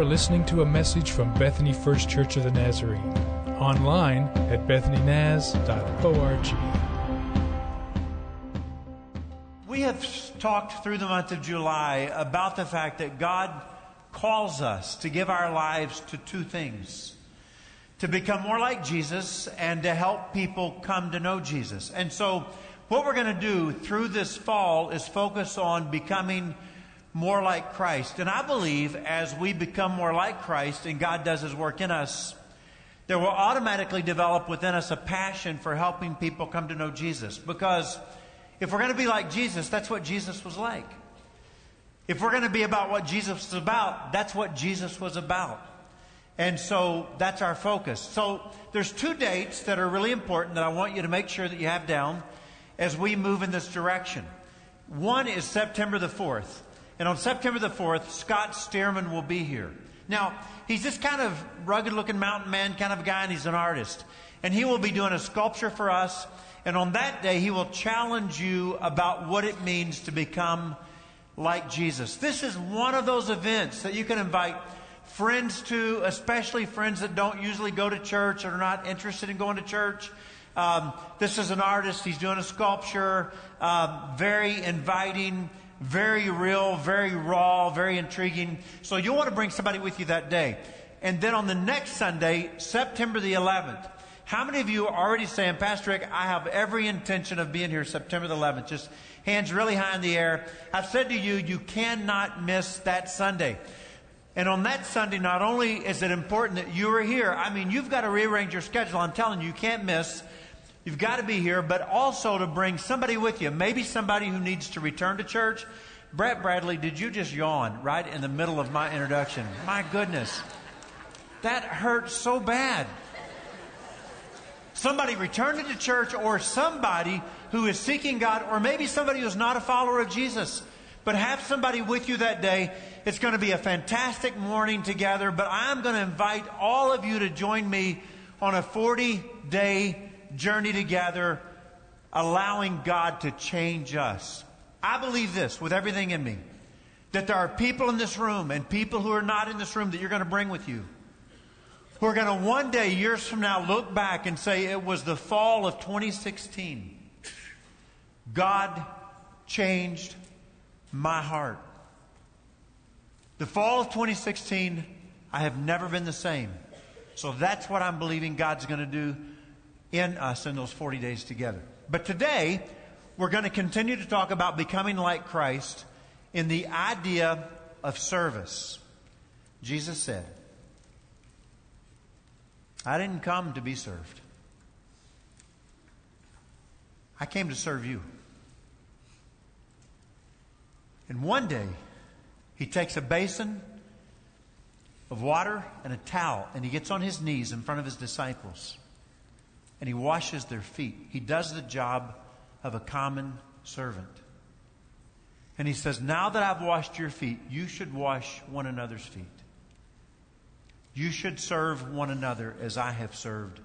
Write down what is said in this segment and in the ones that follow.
are listening to a message from Bethany First Church of the Nazarene. Online at bethanynaz.org. We have talked through the month of July about the fact that God calls us to give our lives to two things to become more like Jesus and to help people come to know Jesus. And so, what we're going to do through this fall is focus on becoming more like Christ. And I believe as we become more like Christ and God does His work in us, there will automatically develop within us a passion for helping people come to know Jesus. Because if we're going to be like Jesus, that's what Jesus was like. If we're going to be about what Jesus was about, that's what Jesus was about. And so that's our focus. So there's two dates that are really important that I want you to make sure that you have down as we move in this direction. One is September the 4th. And on September the 4th, Scott Stearman will be here. Now, he's this kind of rugged looking mountain man kind of guy, and he's an artist. And he will be doing a sculpture for us. And on that day, he will challenge you about what it means to become like Jesus. This is one of those events that you can invite friends to, especially friends that don't usually go to church or are not interested in going to church. Um, this is an artist. He's doing a sculpture. Um, very inviting, very real, very raw, very intriguing. So you'll want to bring somebody with you that day. And then on the next Sunday, September the 11th, how many of you are already saying, Pastor Rick, I have every intention of being here September the 11th? Just hands really high in the air. I've said to you, you cannot miss that Sunday. And on that Sunday, not only is it important that you are here, I mean, you've got to rearrange your schedule. I'm telling you, you can't miss. You've got to be here, but also to bring somebody with you. Maybe somebody who needs to return to church. Brett Bradley, did you just yawn right in the middle of my introduction? My goodness. That hurt so bad. Somebody returning to church or somebody who is seeking God, or maybe somebody who's not a follower of Jesus. But have somebody with you that day. It's going to be a fantastic morning together, but I'm going to invite all of you to join me on a 40 day journey together, allowing God to change us. I believe this with everything in me that there are people in this room and people who are not in this room that you're going to bring with you who are going to one day, years from now, look back and say it was the fall of 2016. God changed my heart. The fall of 2016, I have never been the same. So that's what I'm believing God's going to do in us in those 40 days together. But today, we're going to continue to talk about becoming like Christ in the idea of service. Jesus said, I didn't come to be served. I came to serve you. And one day, he takes a basin of water and a towel and he gets on his knees in front of his disciples and he washes their feet. He does the job of a common servant. And he says, Now that I've washed your feet, you should wash one another's feet. You should serve one another as I have served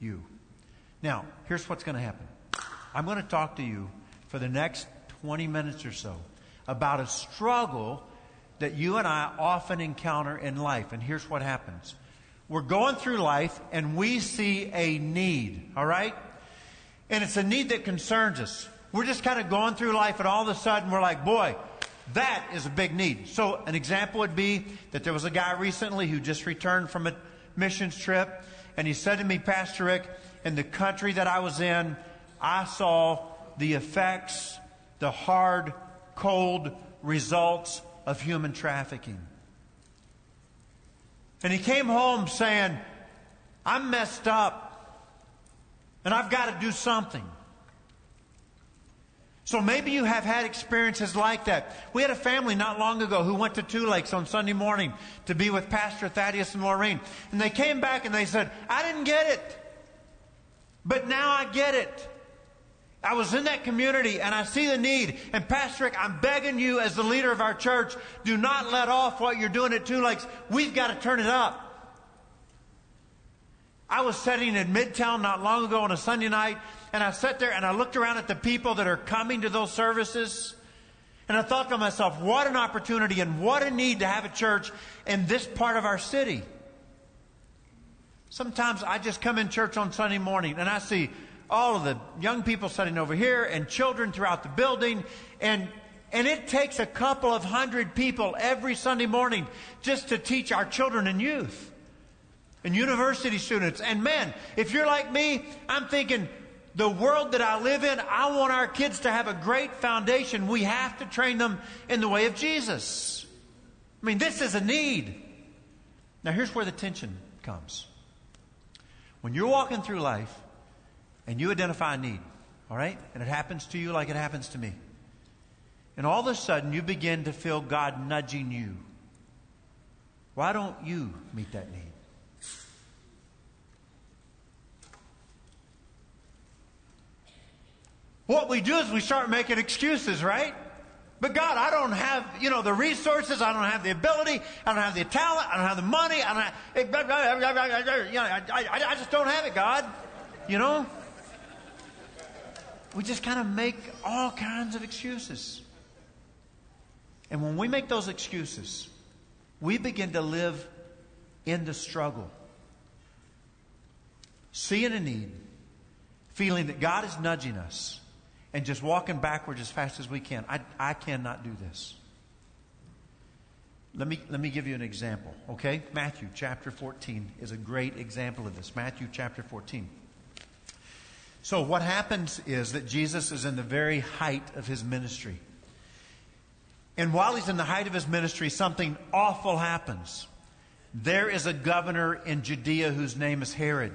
you. Now, here's what's going to happen I'm going to talk to you for the next 20 minutes or so about a struggle that you and I often encounter in life. And here's what happens we're going through life and we see a need, all right? And it's a need that concerns us. We're just kind of going through life, and all of a sudden we're like, boy, that is a big need. So, an example would be that there was a guy recently who just returned from a missions trip, and he said to me, Pastor Rick, in the country that I was in, I saw the effects, the hard cold results of human trafficking. And he came home saying, I'm messed up and I've got to do something. So maybe you have had experiences like that. We had a family not long ago who went to Two Lakes on Sunday morning to be with Pastor Thaddeus and Maureen. And they came back and they said, I didn't get it. But now I get it. I was in that community and I see the need. And Pastor Rick, I'm begging you as the leader of our church, do not let off what you're doing at Two Lakes. We've got to turn it up. I was sitting in Midtown not long ago on a Sunday night, and I sat there and I looked around at the people that are coming to those services. And I thought to myself, what an opportunity and what a need to have a church in this part of our city. Sometimes I just come in church on Sunday morning and I see all of the young people sitting over here and children throughout the building and and it takes a couple of hundred people every Sunday morning just to teach our children and youth and university students. And man, if you're like me, I'm thinking the world that I live in, I want our kids to have a great foundation. We have to train them in the way of Jesus. I mean, this is a need. Now, here's where the tension comes. When you're walking through life and you identify a need, all right, and it happens to you like it happens to me, and all of a sudden you begin to feel God nudging you. Why don't you meet that need? What we do is we start making excuses, right? But God, I don't have, you know, the resources. I don't have the ability. I don't have the talent. I don't have the money. I don't have, I just don't have it, God. You know? We just kind of make all kinds of excuses. And when we make those excuses, we begin to live in the struggle, seeing a need, feeling that God is nudging us, and just walking backwards as fast as we can. I, I cannot do this. Let me, let me give you an example, okay? Matthew chapter 14 is a great example of this. Matthew chapter 14. So, what happens is that Jesus is in the very height of his ministry. And while he's in the height of his ministry, something awful happens. There is a governor in Judea whose name is Herod.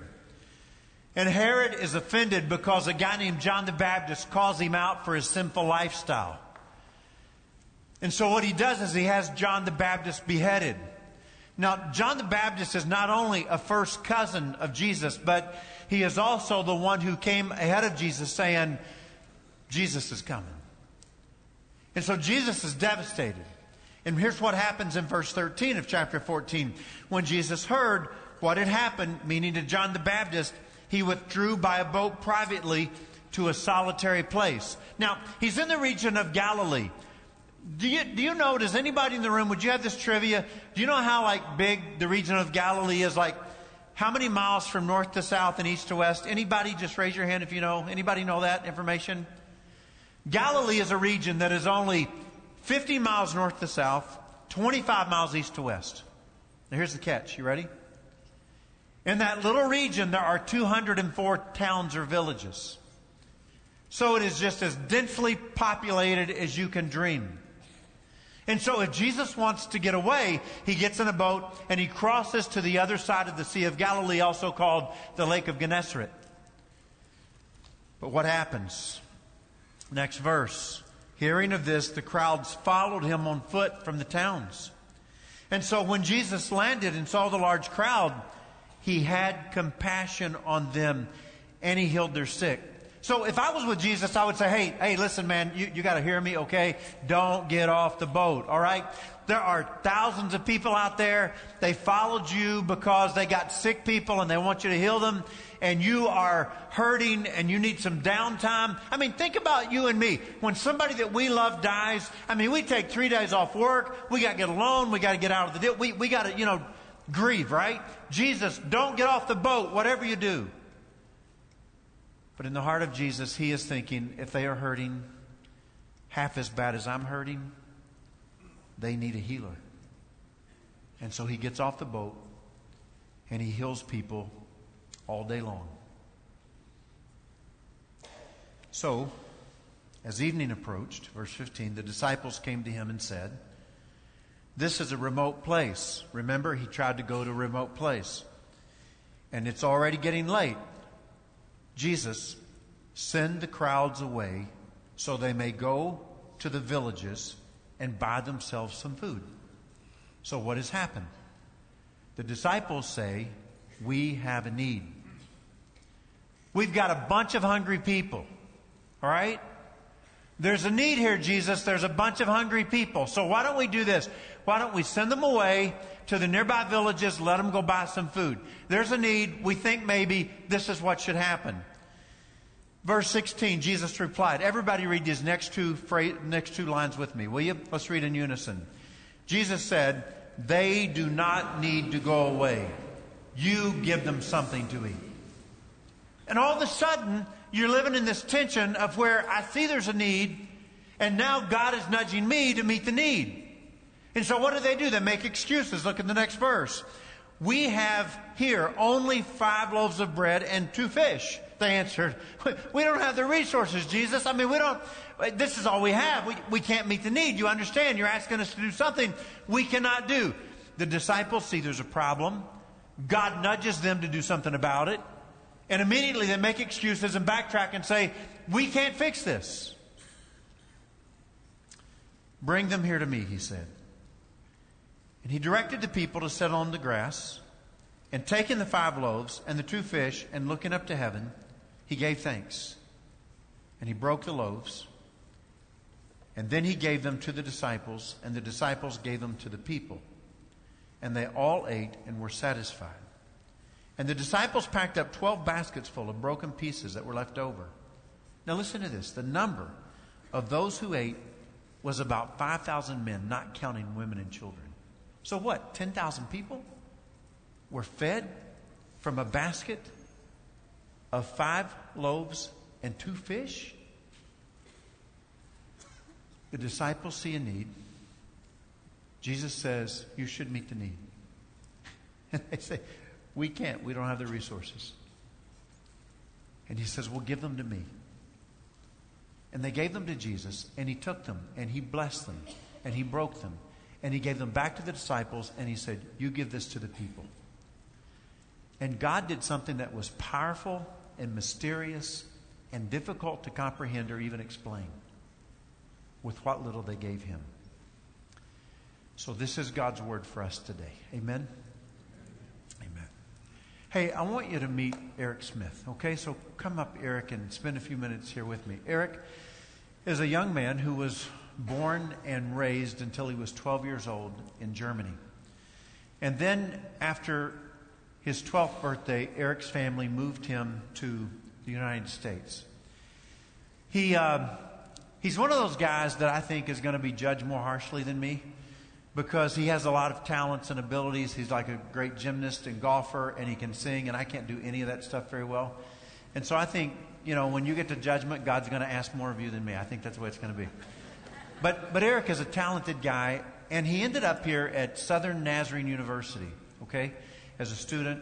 And Herod is offended because a guy named John the Baptist calls him out for his sinful lifestyle. And so what he does is he has John the Baptist beheaded. Now, John the Baptist is not only a first cousin of Jesus, but he is also the one who came ahead of Jesus saying, Jesus is coming. And so Jesus is devastated. And here's what happens in verse 13 of chapter 14. When Jesus heard what had happened, meaning to John the Baptist, he withdrew by a boat privately to a solitary place. Now, he's in the region of Galilee. Do you, do you know, does anybody in the room, would you have this trivia? Do you know how like big the region of Galilee is? Like, how many miles from north to south and east to west? Anybody just raise your hand if you know? Anybody know that information? Galilee is a region that is only 50 miles north to south, 25 miles east to west. Now here's the catch. You ready? In that little region, there are 204 towns or villages. So it is just as densely populated as you can dream. And so if Jesus wants to get away, he gets in a boat and he crosses to the other side of the Sea of Galilee, also called the Lake of Gennesaret. But what happens? Next verse. Hearing of this, the crowds followed him on foot from the towns. And so when Jesus landed and saw the large crowd, he had compassion on them and he healed their sick. So if I was with Jesus, I would say, hey, hey, listen, man, you, you got to hear me, okay? Don't get off the boat, all right? There are thousands of people out there. They followed you because they got sick people and they want you to heal them. And you are hurting and you need some downtime. I mean, think about you and me. When somebody that we love dies, I mean, we take three days off work. We got to get alone. We got to get out of the deal. We, we got to, you know, grieve, right? Jesus, don't get off the boat, whatever you do. But in the heart of Jesus, he is thinking if they are hurting half as bad as I'm hurting, they need a healer. And so he gets off the boat and he heals people all day long. So, as evening approached, verse 15, the disciples came to him and said, this is a remote place. Remember, he tried to go to a remote place. And it's already getting late. Jesus, send the crowds away so they may go to the villages and buy themselves some food. So, what has happened? The disciples say, We have a need. We've got a bunch of hungry people. All right? There's a need here, Jesus. There's a bunch of hungry people. So why don't we do this? Why don't we send them away to the nearby villages, let them go buy some food? There's a need. We think maybe this is what should happen. Verse 16, Jesus replied. Everybody read these next two, next two lines with me, will you? Let's read in unison. Jesus said, They do not need to go away. You give them something to eat. And all of a sudden, you're living in this tension of where I see there's a need, and now God is nudging me to meet the need. And so what do they do? They make excuses. Look at the next verse. We have here only five loaves of bread and two fish. They answered, We don't have the resources, Jesus. I mean, we don't, this is all we have. We, we can't meet the need. You understand? You're asking us to do something we cannot do. The disciples see there's a problem. God nudges them to do something about it. And immediately they make excuses and backtrack and say, We can't fix this. Bring them here to me, he said. And he directed the people to sit on the grass. And taking the five loaves and the two fish and looking up to heaven, he gave thanks. And he broke the loaves. And then he gave them to the disciples, and the disciples gave them to the people. And they all ate and were satisfied. And the disciples packed up 12 baskets full of broken pieces that were left over. Now listen to this. The number of those who ate was about 5,000 men, not counting women and children. So what? 10,000 people were fed from a basket of five loaves and two fish? The disciples see a need. Jesus says, You should meet the need. And they say, We can't. We don't have the resources. And he says, Well, give them to me. And they gave them to Jesus, and he took them, and he blessed them, and he broke them, and he gave them back to the disciples, and he said, You give this to the people. And God did something that was powerful and mysterious and difficult to comprehend or even explain with what little they gave him. So, this is God's word for us today. Amen? Amen. Hey, I want you to meet Eric Smith, okay? So, come up, Eric, and spend a few minutes here with me. Eric is a young man who was born and raised until he was 12 years old in Germany. And then, after his 12th birthday, Eric's family moved him to the United States. He, uh, he's one of those guys that I think is going to be judged more harshly than me because he has a lot of talents and abilities. He's like a great gymnast and golfer, and he can sing, and I can't do any of that stuff very well. And so I think, you know, when you get to judgment, God's going to ask more of you than me. I think that's the way it's going to be. But, but Eric is a talented guy, and he ended up here at Southern Nazarene University, okay, as a student.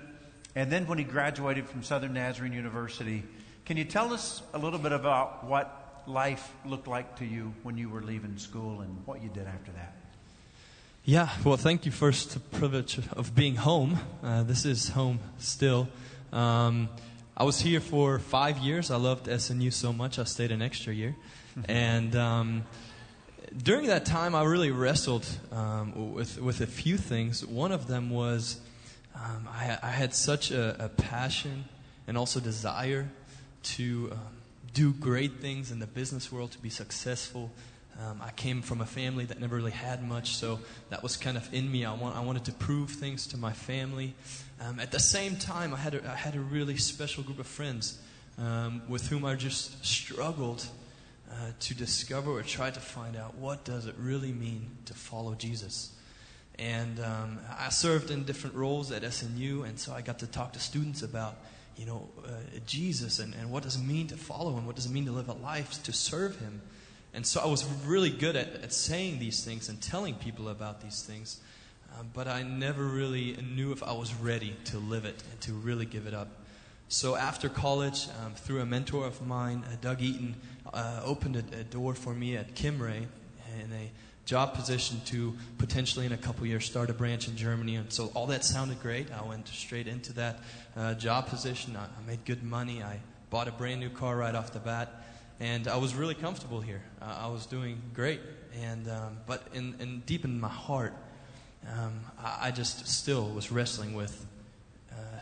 And then when he graduated from Southern Nazarene University, can you tell us a little bit about what life looked like to you when you were leaving school and what you did after that? Yeah, well, thank you first, the privilege of being home. Uh, this is home still. Um, I was here for five years. I loved SNU so much, I stayed an extra year. and um, during that time, I really wrestled um, with, with a few things. One of them was um, I, I, had such a, a, passion and also desire to um, do great things in the business world, to be successful. Um, I came from a family that never really had much, so that was kind of in me. I, want, I wanted to prove things to my family. Um, at the same time, I had, a, I had a really special group of friends um, with whom I just struggled uh, to discover or try to find out what does it really mean to follow Jesus. And um, I served in different roles at SNU, and so I got to talk to students about, you know, uh, Jesus and, and what does it mean to follow him? What does it mean to live a life to serve him? And so I was really good at, at saying these things and telling people about these things, uh, but I never really knew if I was ready to live it and to really give it up. So after college, um, through a mentor of mine, uh, Doug Eaton, uh, opened a, a, door for me at Kimray in a job position to potentially in a couple years start a branch in Germany. And so all that sounded great. I went straight into that uh, job position. I, I, made good money. I bought a brand new car right off the bat. And I was really comfortable here. Uh, I was doing great. And, um, but in, in, deep in my heart, um, I, I just still was wrestling with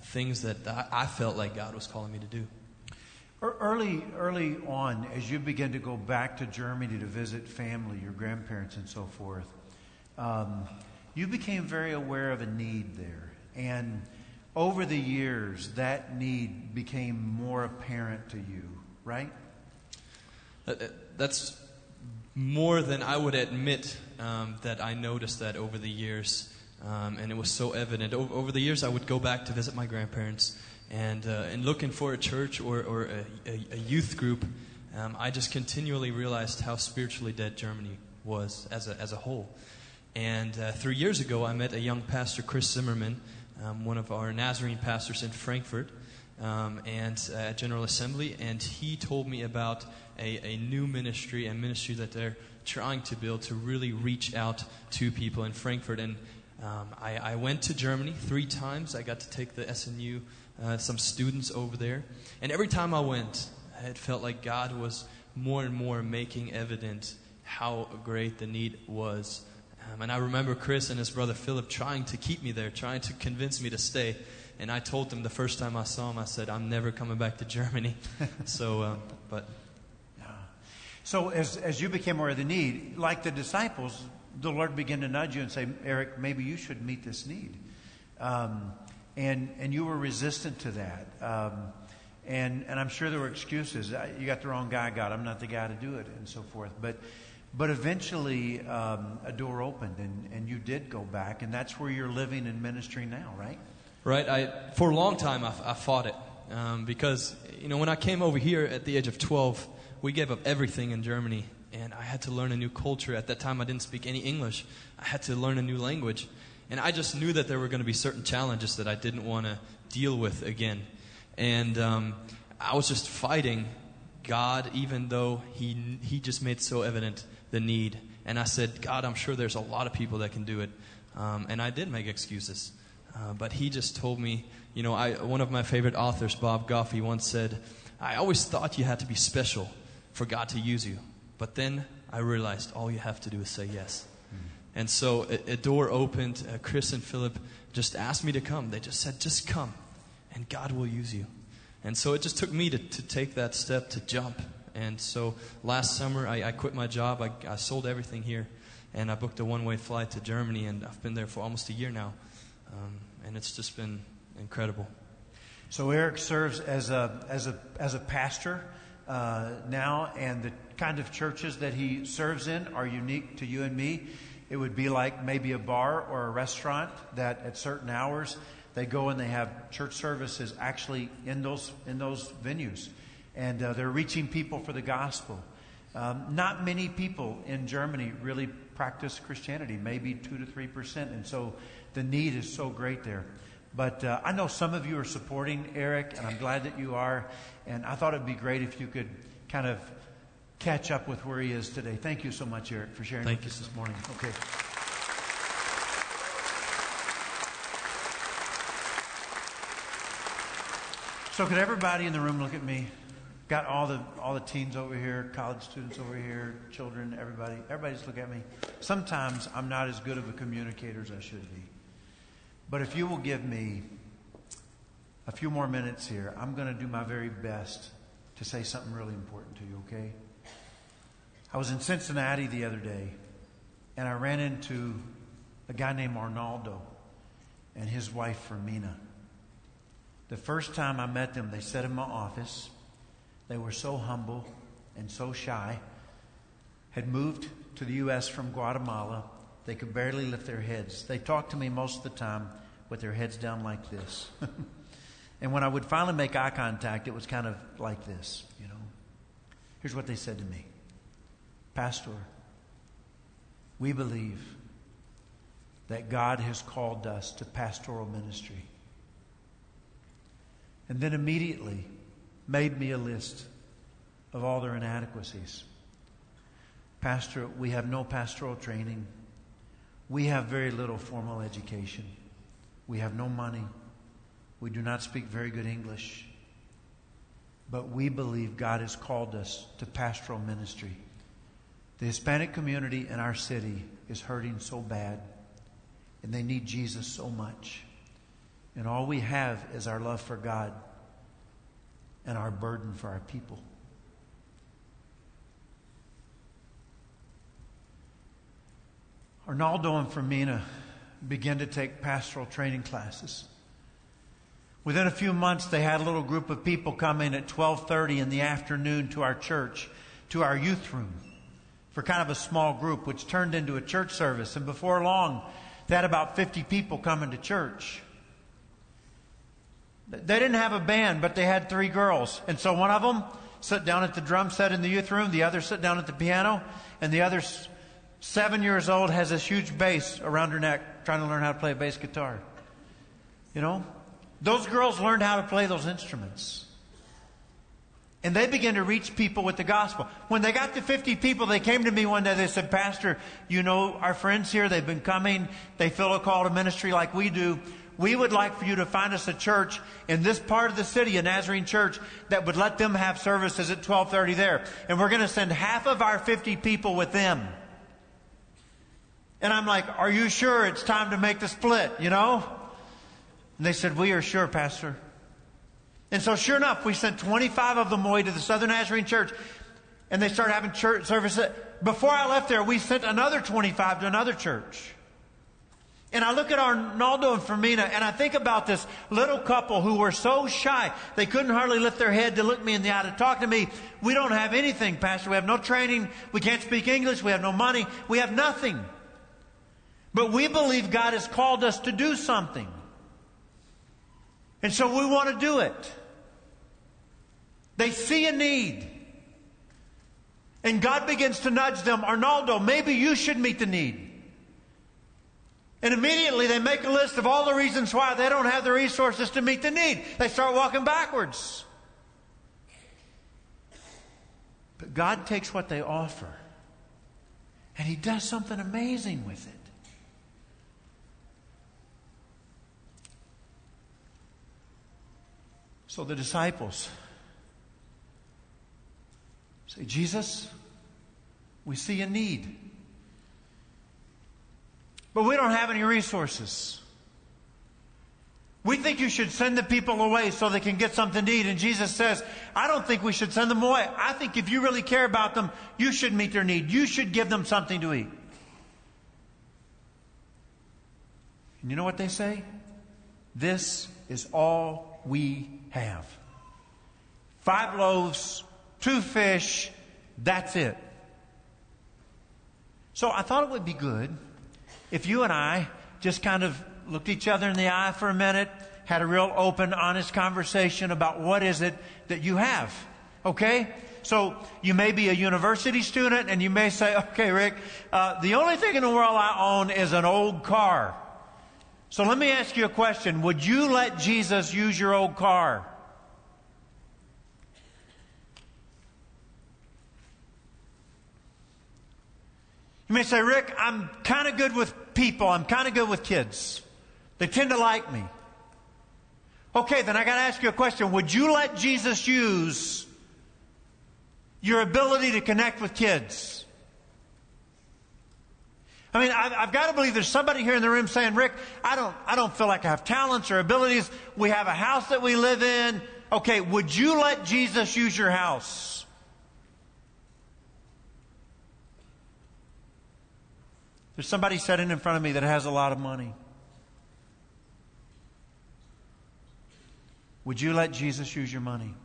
things that I felt like God was calling me to do. Early, early on, as you began to go back to Germany to visit family, your grandparents, and so forth, um, you became very aware of a need there. And over the years, that need became more apparent to you, right? That- that- That's more than I would admit um, that I noticed that over the years. Um, and it was so evident. Over, over the years, I would go back to visit my grandparents. And, uh, looking for a church or, or a, a, a youth group, um, I just continually realized how spiritually dead Germany was as a, as a whole. And uh, three years ago, I met a young pastor, Chris Zimmerman, um, one of our Nazarene pastors in Frankfurt, um, and uh, at General Assembly, and he told me about a, a new ministry, a ministry that they're trying to build to really reach out to people in Frankfurt. And um, I, I went to Germany three times. I got to take the SNU, uh, some students over there, and every time I went, it felt like God was more and more making evident how great the need was. Um, and I remember Chris and his brother Philip trying to keep me there, trying to convince me to stay. And I told them the first time I saw him, I said, I'm never coming back to Germany. so, um, but Yeah. So as, as you became aware of the need, like the disciples, the Lord began to nudge you and say, Eric, maybe you should meet this need. Um, and, and you were resistant to that. Um, and, and I'm sure there were excuses. You got the wrong guy, God. I'm not the guy to do it, and so forth. But, but eventually, um, a door opened, and, and you did go back, and that's where you're living and ministering now, right? Right. I, for a long time, I, I fought it um, because you know when I came over here at the age of 12, we gave up everything in Germany, and I had to learn a new culture. At that time, I didn't speak any English. I had to learn a new language, and I just knew that there were going to be certain challenges that I didn't want to deal with again, and um, I was just fighting God, even though He He just made so evident the need. And I said, God, I'm sure there's a lot of people that can do it, um, and I did make excuses. Uh, but he just told me, you know, I, one of my favorite authors, Bob Goff, he once said, I always thought you had to be special for God to use you. But then I realized all you have to do is say yes. And so a, a door opened. Uh, Chris and Philip just asked me to come. They just said, just come, and God will use you. And so it just took me to, to take that step to jump. And so last summer, I, I quit my job. I, I sold everything here, and I booked a one way flight to Germany, and I've been there for almost a year now. Um, and it's just been incredible. So Eric serves as a as a as a pastor uh, now, and the kind of churches that he serves in are unique to you and me. It would be like maybe a bar or a restaurant that at certain hours they go and they have church services actually in those in those venues, and uh, they're reaching people for the gospel. Um, not many people in Germany really practice Christianity, maybe two to three percent, and so the need is so great there. But uh, I know some of you are supporting Eric, and I'm glad that you are. And I thought it'd be great if you could kind of catch up with where he is today. Thank you so much, Eric, for sharing Thank with you, us this morning. Okay. So could everybody in the room look at me? Got all the all the teens over here, college students over here, children, everybody. Everybody just look at me. Sometimes I'm not as good of a communicator as I should be. But if you will give me a few more minutes here, I'm going to do my very best to say something really important to you, okay? I was in Cincinnati the other day, and I ran into a guy named Arnaldo and his wife, Fermina. The first time I met them, they sat in my office. They were so humble and so shy, had moved to the U.S. from Guatemala. They could barely lift their heads. They talked to me most of the time with their heads down like this. and when I would finally make eye contact, it was kind of like this, you know. Here's what they said to me Pastor, we believe that God has called us to pastoral ministry. And then immediately made me a list of all their inadequacies. Pastor, we have no pastoral training. We have very little formal education. We have no money. We do not speak very good English. But we believe God has called us to pastoral ministry. The Hispanic community in our city is hurting so bad, and they need Jesus so much. And all we have is our love for God and our burden for our people. Arnaldo and Fermina began to take pastoral training classes. Within a few months, they had a little group of people coming at 12:30 in the afternoon to our church, to our youth room, for kind of a small group, which turned into a church service. And before long, they had about 50 people coming to church. They didn't have a band, but they had three girls. And so one of them sat down at the drum set in the youth room, the other sat down at the piano, and the other, seven years old, has this huge bass around her neck, trying to learn how to play a bass guitar. You know? Those girls learned how to play those instruments. And they began to reach people with the gospel. When they got to 50 people, they came to me one day. They said, Pastor, you know our friends here. They've been coming. They feel a call to ministry like we do. We would like for you to find us a church in this part of the city, a Nazarene church, that would let them have services at 1230 there. And we're going to send half of our 50 people with them. And I'm like, are you sure it's time to make the split, you know? And they said, we are sure, Pastor. And so sure enough, we sent 25 of them away to the Southern Nazarene Church and they started having church services. Before I left there, we sent another 25 to another church. And I look at Arnaldo and Fermina and I think about this little couple who were so shy. They couldn't hardly lift their head to look me in the eye to talk to me. We don't have anything, Pastor. We have no training. We can't speak English. We have no money. We have nothing. But we believe God has called us to do something. And so we want to do it. They see a need. And God begins to nudge them, Arnaldo, maybe you should meet the need. And immediately they make a list of all the reasons why they don't have the resources to meet the need. They start walking backwards. But God takes what they offer and He does something amazing with it. So the disciples say, Jesus, we see a need. But we don't have any resources. We think you should send the people away so they can get something to eat. And Jesus says, I don't think we should send them away. I think if you really care about them, you should meet their need. You should give them something to eat. And you know what they say? This is all we have. Five loaves, two fish, that's it. So I thought it would be good if you and I just kind of looked each other in the eye for a minute, had a real open, honest conversation about what is it that you have. Okay? So you may be a university student and you may say, okay, Rick, uh, the only thing in the world I own is an old car. So let me ask you a question. Would you let Jesus use your old car? You may say, Rick, I'm kind of good with people. I'm kind of good with kids. They tend to like me. Okay, then I got to ask you a question. Would you let Jesus use your ability to connect with kids? I mean, I've, I've, got to believe there's somebody here in the room saying, Rick, I don't, I don't feel like I have talents or abilities. We have a house that we live in. Okay, would you let Jesus use your house? There's somebody sitting in front of me that has a lot of money. Would you let Jesus use your money?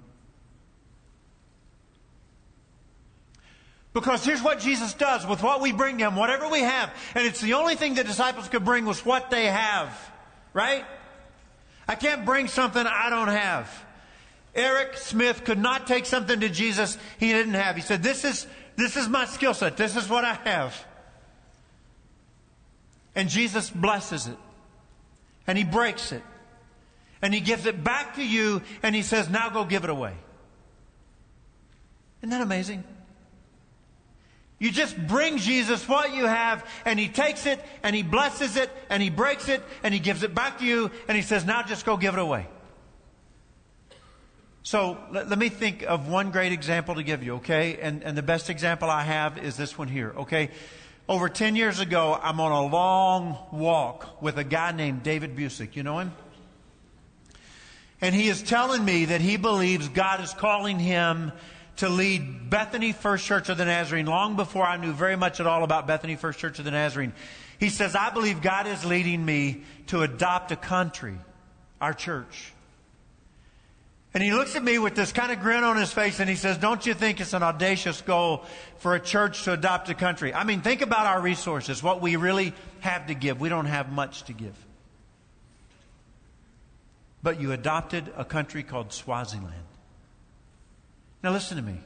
Because here's what Jesus does with what we bring to Him, whatever we have. And it's the only thing the disciples could bring was what they have. Right? I can't bring something I don't have. Eric Smith could not take something to Jesus he didn't have. He said, This is, this is my skill set. This is what I have. And Jesus blesses it. And he breaks it. And he gives it back to you and he says, now go give it away. Isn't that amazing? You just bring Jesus what you have, and He takes it, and He blesses it, and He breaks it, and He gives it back to you, and He says, now just go give it away. So let, let, me think of one great example to give you, okay? And, and the best example I have is this one here, okay? Over 10 years ago, I'm on a long walk with a guy named David Busic. You know him? And he is telling me that he believes God is calling him to lead Bethany First Church of the Nazarene long before I knew very much at all about Bethany First Church of the Nazarene. He says, I believe God is leading me to adopt a country, our church. And he looks at me with this kind of grin on his face and he says, Don't you think it's an audacious goal for a church to adopt a country? I mean, think about our resources, what we really have to give. We don't have much to give. But you adopted a country called Swaziland. Now, listen to me.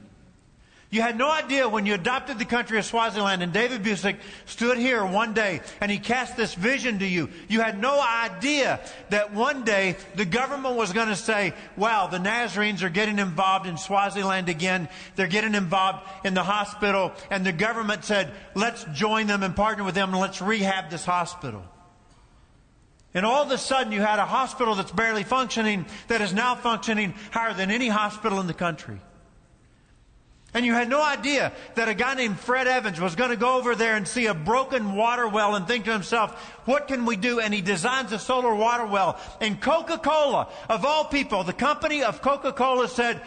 You had no idea when you adopted the country of Swaziland and David Busic stood here one day and he cast this vision to you. You had no idea that one day the government was going to say, wow, the Nazarenes are getting involved in Swaziland again. They're getting involved in the hospital. And the government said, let's join them and partner with them and let's rehab this hospital. And all of a sudden you had a hospital that's barely functioning that is now functioning higher than any hospital in the country. And you had no idea that a guy named Fred Evans was going to go over there and see a broken water well and think to himself, what can we do? And he designs a solar water well. And Coca-Cola, of all people, the company of Coca-Cola said,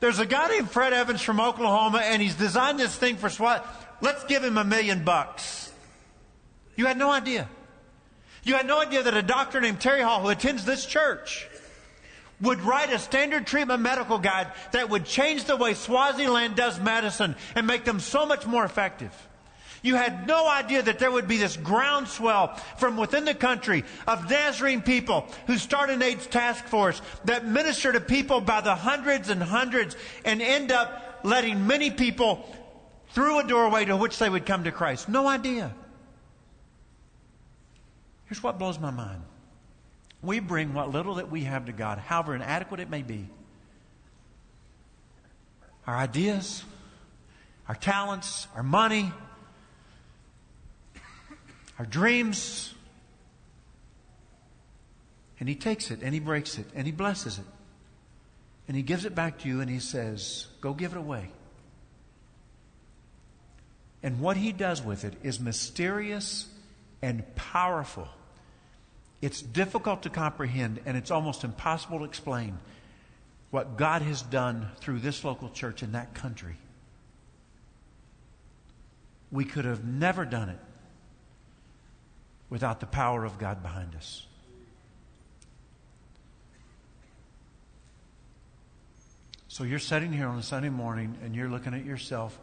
there's a guy named Fred Evans from Oklahoma and he's designed this thing for SWAT. Let's give him a million bucks. You had no idea. You had no idea that a doctor named Terry Hall, who attends this church, would write a standard treatment medical guide that would change the way Swaziland does medicine and make them so much more effective. You had no idea that there would be this groundswell from within the country of Nazarene people who start an AIDS task force that minister to people by the hundreds and hundreds and end up letting many people through a doorway to which they would come to Christ. No idea. Here's what blows my mind. We bring what little that we have to God, however inadequate it may be. Our ideas, our talents, our money, our dreams. And He takes it and He breaks it and He blesses it. And He gives it back to you and He says, Go give it away. And what He does with it is mysterious and powerful. It's difficult to comprehend and it's almost impossible to explain what God has done through this local church in that country. We could have never done it without the power of God behind us. So you're sitting here on a Sunday morning and you're looking at yourself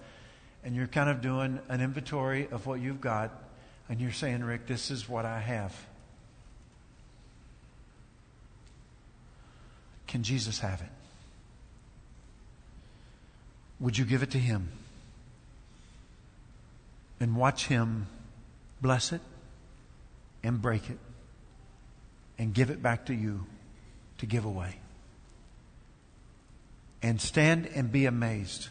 and you're kind of doing an inventory of what you've got and you're saying, Rick, this is what I have. Can Jesus have it? Would you give it to Him? And watch Him bless it and break it and give it back to you to give away. And stand and be amazed.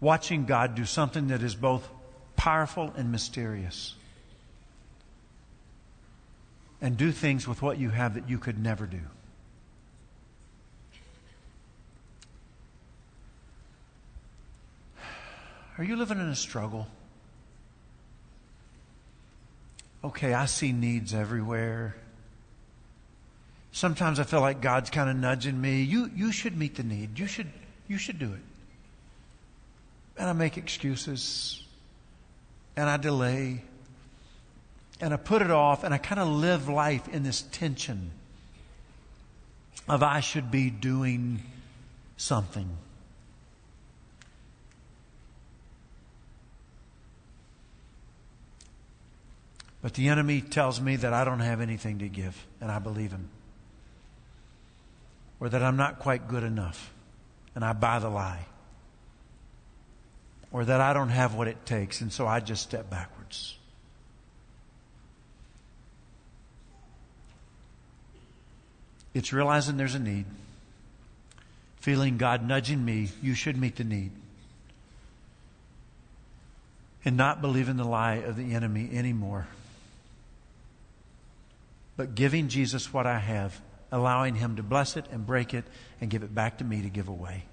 Watching God do something that is both powerful and mysterious and do things with what you have that you could never do. Are you living in a struggle? Okay, I see needs everywhere. Sometimes I feel like God's kind of nudging me. You, you should meet the need. You should, you should do it. And I make excuses. And I delay and I put it off and I kind of live life in this tension of I should be doing something. But the enemy tells me that I don't have anything to give, and I believe him. Or that I'm not quite good enough, and I buy the lie. Or that I don't have what it takes, and so I just step backwards. It's realizing there's a need, feeling God nudging me, you should meet the need, and not believing the lie of the enemy anymore, but giving Jesus what I have, allowing Him to bless it and break it and give it back to me to give away.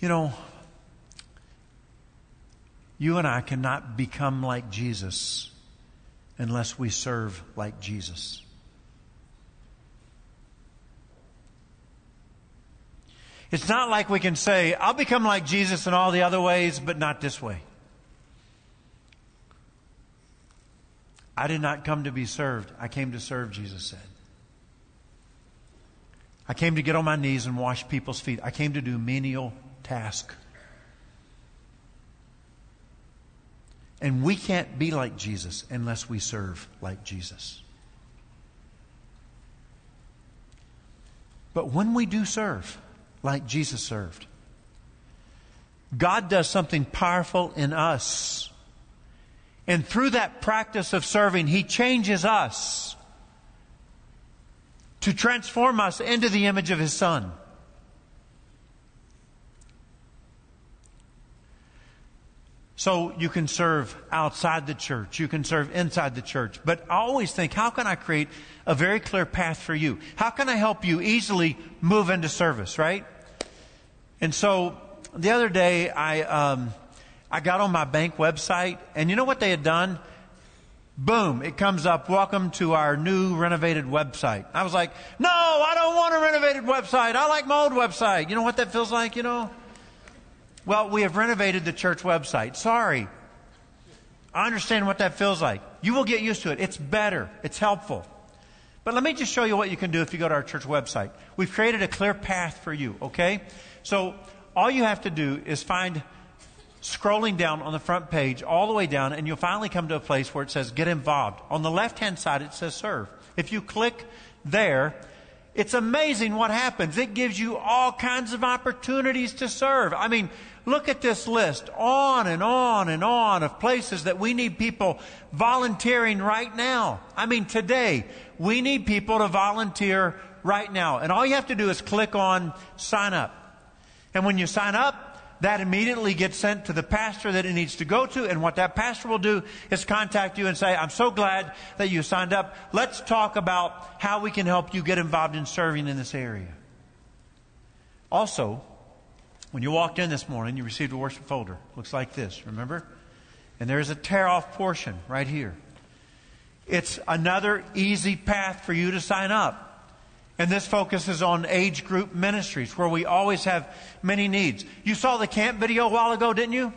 You know, you and I cannot become like Jesus unless we serve like Jesus. It's not like we can say, I'll become like Jesus in all the other ways, but not this way. I did not come to be served. I came to serve, Jesus said. I came to get on my knees and wash people's feet. I came to do menial task. And we can't be like Jesus unless we serve like Jesus. But when we do serve like Jesus served, God does something powerful in us. And through that practice of serving, He changes us to transform us into the image of His Son. So you can serve outside the church. You can serve inside the church. But I always think, how can I create a very clear path for you? How can I help you easily move into service, right? And so the other day, I, um, I got on my bank website, and you know what they had done? Boom, it comes up, welcome to our new renovated website. I was like, no, I don't want a renovated website. I like my old website. You know what that feels like, you know? Well, we have renovated the church website. Sorry. I understand what that feels like. You will get used to it. It's better. It's helpful. But let me just show you what you can do if you go to our church website. We've created a clear path for you, okay? So all you have to do is find scrolling down on the front page all the way down and you'll finally come to a place where it says get involved. On the left hand side it says serve. If you click there, it's amazing what happens. It gives you all kinds of opportunities to serve. I mean, Look at this list on and on and on of places that we need people volunteering right now. I mean, today, we need people to volunteer right now. And all you have to do is click on sign up. And when you sign up, that immediately gets sent to the pastor that it needs to go to. And what that pastor will do is contact you and say, I'm so glad that you signed up. Let's talk about how we can help you get involved in serving in this area. Also, when you walked in this morning, you received a worship folder. Looks like this, remember? And there's a tear off portion right here. It's another easy path for you to sign up. And this focuses on age group ministries where we always have many needs. You saw the camp video a while ago, didn't you?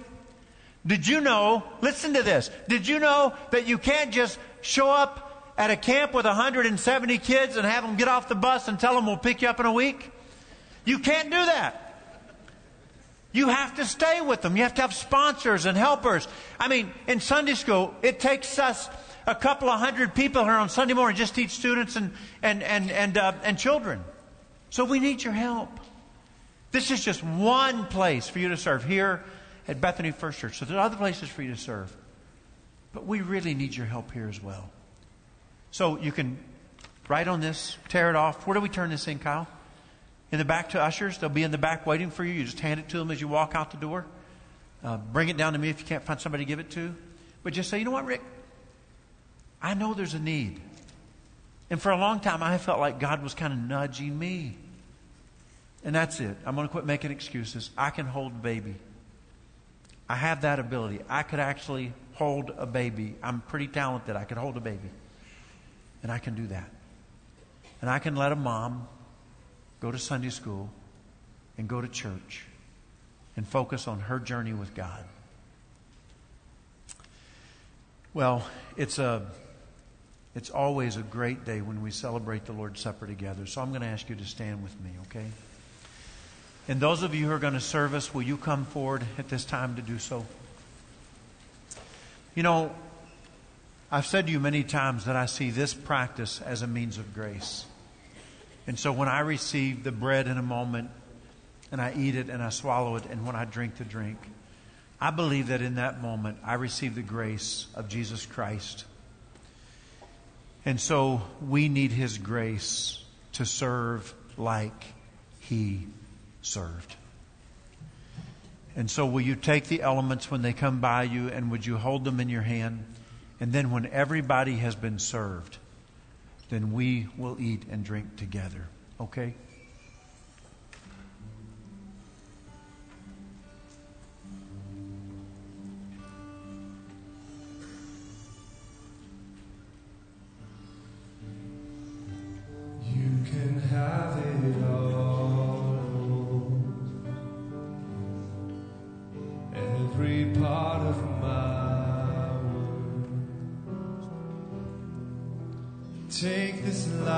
Did you know, listen to this, did you know that you can't just show up at a camp with 170 kids and have them get off the bus and tell them we'll pick you up in a week? You can't do that. You have to stay with them. You have to have sponsors and helpers. I mean, in Sunday school, it takes us a couple of hundred people here on Sunday morning just to teach students and, and, and, and, uh, and children. So we need your help. This is just one place for you to serve here at Bethany First Church. So there are other places for you to serve. But we really need your help here as well. So you can write on this, tear it off. Where do we turn this in, Kyle? In the back to ushers. They'll be in the back waiting for you. You just hand it to them as you walk out the door. Uh, bring it down to me if you can't find somebody to give it to. But just say, you know what, Rick? I know there's a need. And for a long time, I felt like God was kind of nudging me. And that's it. I'm going to quit making excuses. I can hold a baby. I have that ability. I could actually hold a baby. I'm pretty talented. I could hold a baby. And I can do that. And I can let a mom go to Sunday school, and go to church and focus on her journey with God. Well, it's a it's always a great day when we celebrate the Lord's Supper together. So I'm going to ask you to stand with me, okay? And those of you who are going to serve us, will you come forward at this time to do so? You know, I've said to you many times that I see this practice as a means of grace. And so when I receive the bread in a moment and I eat it and I swallow it and when I drink the drink, I believe that in that moment I receive the grace of Jesus Christ. And so we need His grace to serve like He served. And so will you take the elements when they come by you and would you hold them in your hand? And then when everybody has been served, then we will eat and drink together. Okay? Take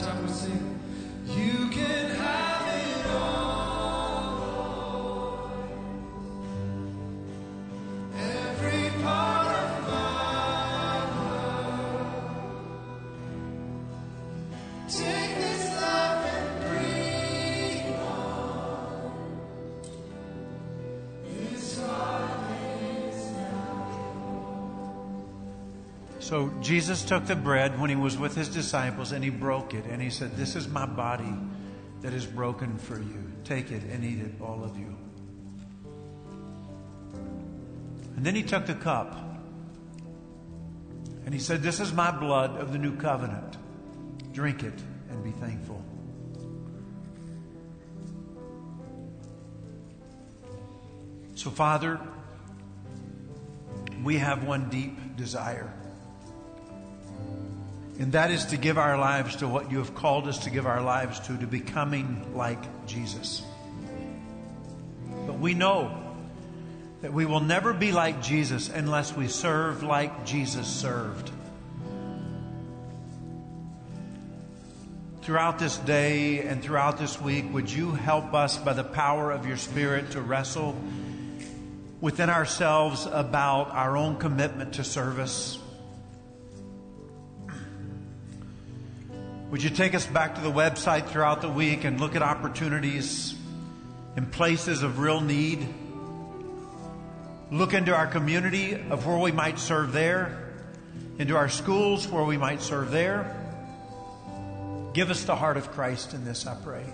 time we sing. You can So Jesus took the bread when he was with his disciples and he broke it and he said, This is my body that is broken for you. Take it and eat it, all of you. And then he took the cup and he said, This is my blood of the new covenant. Drink it and be thankful. So, Father, we have one deep desire. And that is to give our lives to what you have called us to give our lives to, to becoming like Jesus. But we know that we will never be like Jesus unless we serve like Jesus served. Throughout this day and throughout this week, would you help us by the power of your Spirit to wrestle within ourselves about our own commitment to service? Would you take us back to the website throughout the week and look at opportunities in places of real need? Look into our community of where we might serve there, into our schools where we might serve there. Give us the heart of Christ in this, I pray.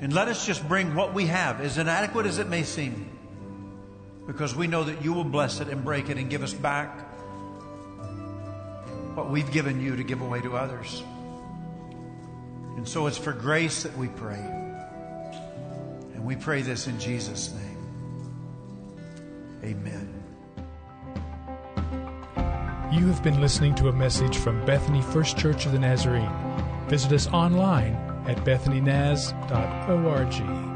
And let us just bring what we have, as inadequate as it may seem, because we know that you will bless it and break it and give us back what we've given you to give away to others. And so it's for grace that we pray. And we pray this in Jesus' name. Amen. You have been listening to a message from Bethany First Church of the Nazarene. Visit us online at bethanynaz.org.